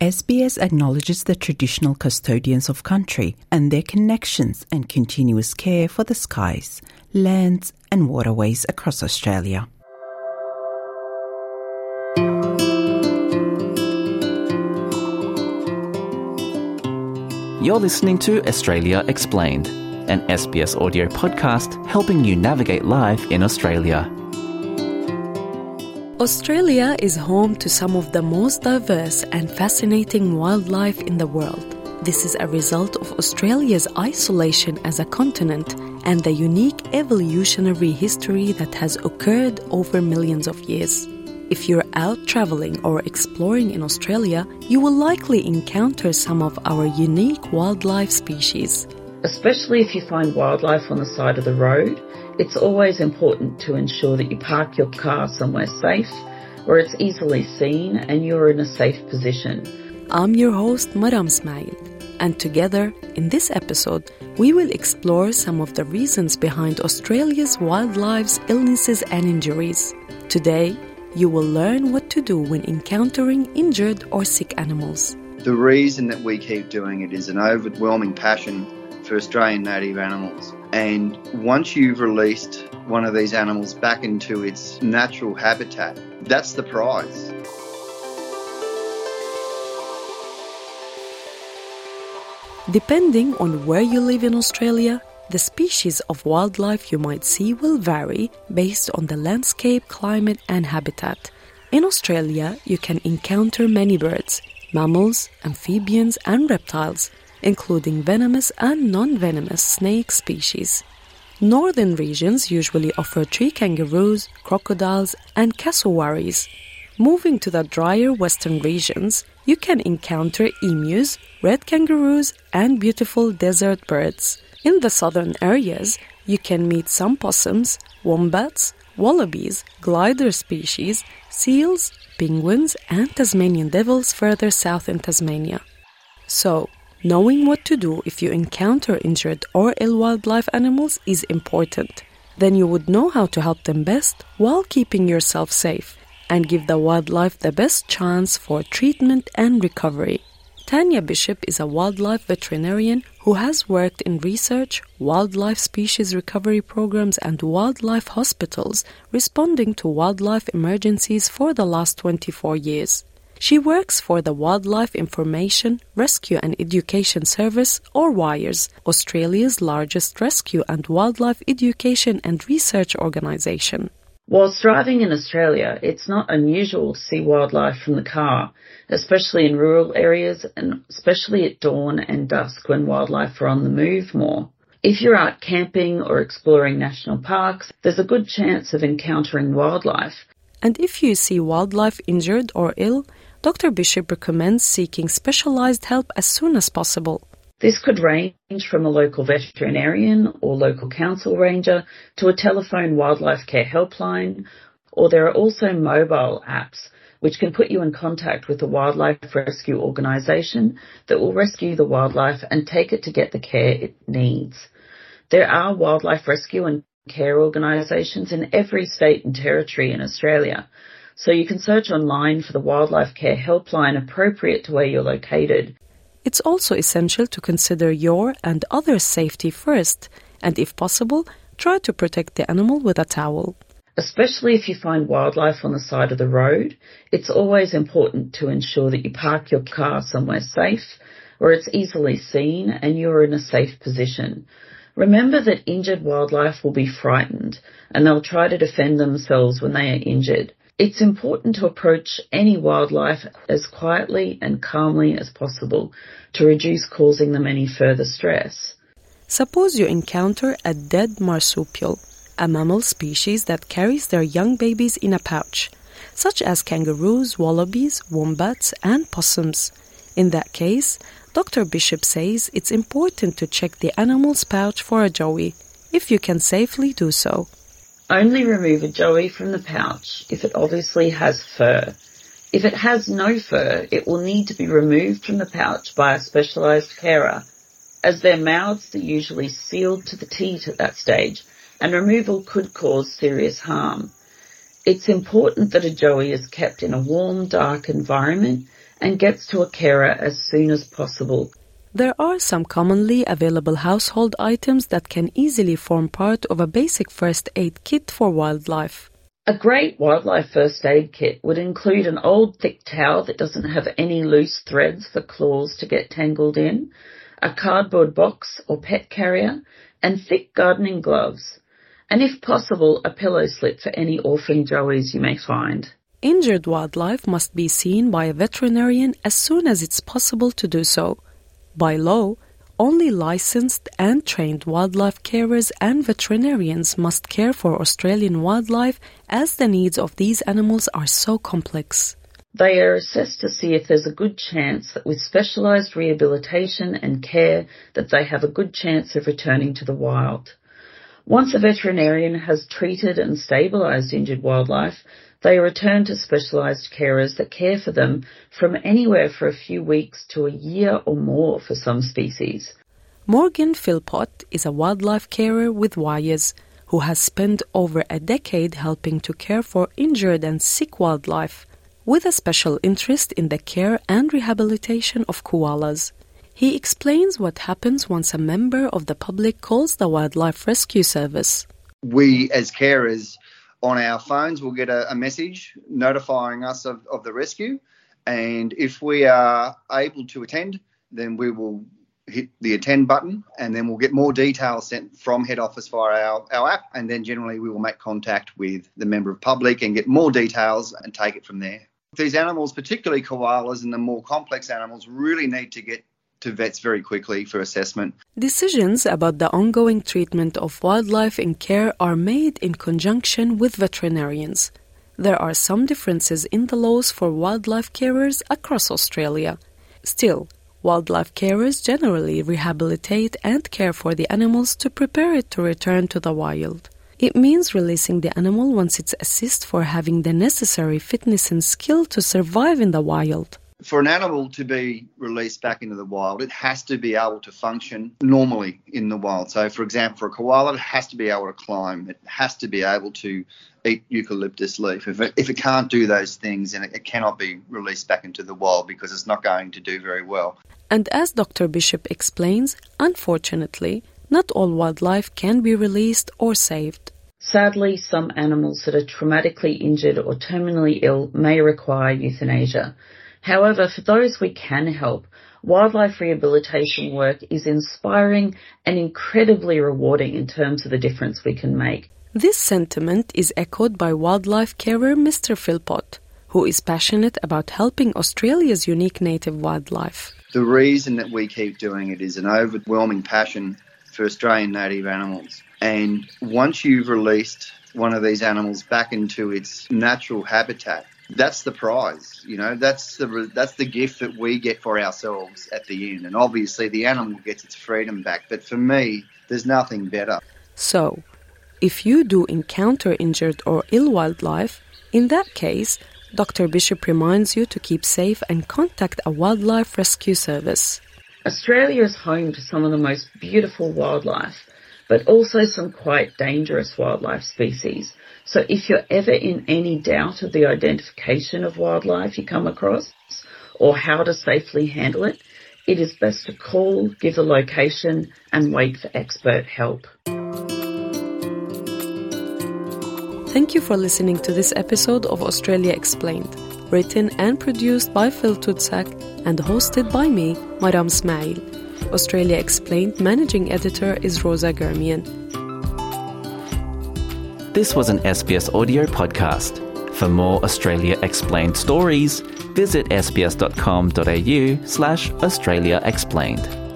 SBS acknowledges the traditional custodians of country and their connections and continuous care for the skies, lands, and waterways across Australia. You're listening to Australia Explained, an SBS audio podcast helping you navigate life in Australia. Australia is home to some of the most diverse and fascinating wildlife in the world. This is a result of Australia's isolation as a continent and the unique evolutionary history that has occurred over millions of years. If you're out traveling or exploring in Australia, you will likely encounter some of our unique wildlife species. Especially if you find wildlife on the side of the road, it's always important to ensure that you park your car somewhere safe where it's easily seen and you're in a safe position. I'm your host, Maram Ismail, and together in this episode, we will explore some of the reasons behind Australia's wildlife's illnesses and injuries. Today, you will learn what to do when encountering injured or sick animals. The reason that we keep doing it is an overwhelming passion for Australian native animals. And once you've released one of these animals back into its natural habitat, that's the prize. Depending on where you live in Australia, the species of wildlife you might see will vary based on the landscape, climate, and habitat. In Australia, you can encounter many birds, mammals, amphibians, and reptiles, including venomous and non venomous snake species. Northern regions usually offer tree kangaroos, crocodiles, and cassowaries. Moving to the drier western regions, you can encounter emus, red kangaroos, and beautiful desert birds. In the southern areas, you can meet some possums, wombats, wallabies, glider species, seals, penguins, and Tasmanian devils further south in Tasmania. So, knowing what to do if you encounter injured or ill wildlife animals is important. Then you would know how to help them best while keeping yourself safe and give the wildlife the best chance for treatment and recovery. Tanya Bishop is a wildlife veterinarian who has worked in research, wildlife species recovery programs, and wildlife hospitals responding to wildlife emergencies for the last 24 years. She works for the Wildlife Information, Rescue and Education Service, or WIRES, Australia's largest rescue and wildlife education and research organisation. Whilst driving in Australia, it's not unusual to see wildlife from the car, especially in rural areas and especially at dawn and dusk when wildlife are on the move more. If you're out camping or exploring national parks, there's a good chance of encountering wildlife. And if you see wildlife injured or ill, Dr. Bishop recommends seeking specialized help as soon as possible. This could range from a local veterinarian or local council ranger to a telephone wildlife care helpline, or there are also mobile apps which can put you in contact with a wildlife rescue organisation that will rescue the wildlife and take it to get the care it needs. There are wildlife rescue and care organisations in every state and territory in Australia, so you can search online for the wildlife care helpline appropriate to where you're located it's also essential to consider your and others' safety first, and if possible, try to protect the animal with a towel. Especially if you find wildlife on the side of the road, it's always important to ensure that you park your car somewhere safe, where it's easily seen and you're in a safe position. Remember that injured wildlife will be frightened and they'll try to defend themselves when they are injured. It's important to approach any wildlife as quietly and calmly as possible to reduce causing them any further stress. Suppose you encounter a dead marsupial, a mammal species that carries their young babies in a pouch, such as kangaroos, wallabies, wombats, and possums. In that case, Dr. Bishop says it's important to check the animal's pouch for a joey, if you can safely do so. Only remove a joey from the pouch if it obviously has fur. If it has no fur, it will need to be removed from the pouch by a specialised carer, as their mouths are usually sealed to the teat at that stage, and removal could cause serious harm. It's important that a joey is kept in a warm, dark environment and gets to a carer as soon as possible. There are some commonly available household items that can easily form part of a basic first aid kit for wildlife. A great wildlife first aid kit would include an old thick towel that doesn't have any loose threads for claws to get tangled in, a cardboard box or pet carrier, and thick gardening gloves. And if possible, a pillow slip for any orphan joeys you may find. Injured wildlife must be seen by a veterinarian as soon as it's possible to do so. By law, only licensed and trained wildlife carers and veterinarians must care for Australian wildlife as the needs of these animals are so complex. They are assessed to see if there's a good chance that with specialised rehabilitation and care that they have a good chance of returning to the wild. Once a veterinarian has treated and stabilised injured wildlife, they return to specialised carers that care for them from anywhere for a few weeks to a year or more for some species. Morgan Philpott is a wildlife carer with Wires who has spent over a decade helping to care for injured and sick wildlife, with a special interest in the care and rehabilitation of koalas. He explains what happens once a member of the public calls the Wildlife Rescue Service. We, as carers, on our phones, we'll get a, a message notifying us of, of the rescue. And if we are able to attend, then we will hit the attend button and then we'll get more details sent from head office via our, our app and then generally we will make contact with the member of public and get more details and take it from there. These animals, particularly koalas and the more complex animals, really need to get to vets very quickly for assessment. Decisions about the ongoing treatment of wildlife in care are made in conjunction with veterinarians. There are some differences in the laws for wildlife carers across Australia. Still, wildlife carers generally rehabilitate and care for the animals to prepare it to return to the wild. It means releasing the animal once it's assessed for having the necessary fitness and skill to survive in the wild for an animal to be released back into the wild, it has to be able to function normally in the wild. So, for example, for a koala, it has to be able to climb. It has to be able to eat eucalyptus leaf. If it, if it can't do those things, then it, it cannot be released back into the wild because it's not going to do very well. And as Dr. Bishop explains, unfortunately, not all wildlife can be released or saved. Sadly, some animals that are traumatically injured or terminally ill may require euthanasia. However, for those we can help, wildlife rehabilitation work is inspiring and incredibly rewarding in terms of the difference we can make. This sentiment is echoed by wildlife carer Mr. Philpott, who is passionate about helping Australia's unique native wildlife. The reason that we keep doing it is an overwhelming passion for Australian native animals. And once you've released one of these animals back into its natural habitat, that's the prize. You know, that's the that's the gift that we get for ourselves at the end. And obviously, the animal gets its freedom back. But for me, there's nothing better. So, if you do encounter injured or ill wildlife, in that case, Dr. Bishop reminds you to keep safe and contact a wildlife rescue service. Australia is home to some of the most beautiful wildlife, but also some quite dangerous wildlife species. So if you're ever in any doubt of the identification of wildlife you come across or how to safely handle it, it is best to call, give the location and wait for expert help. Thank you for listening to this episode of Australia Explained, written and produced by Phil Tudsak and hosted by me, Maram Ismail. Australia Explained managing editor is Rosa Germian. This was an SBS audio podcast. For more Australia Explained stories, visit sbs.com.au slash Australia Explained.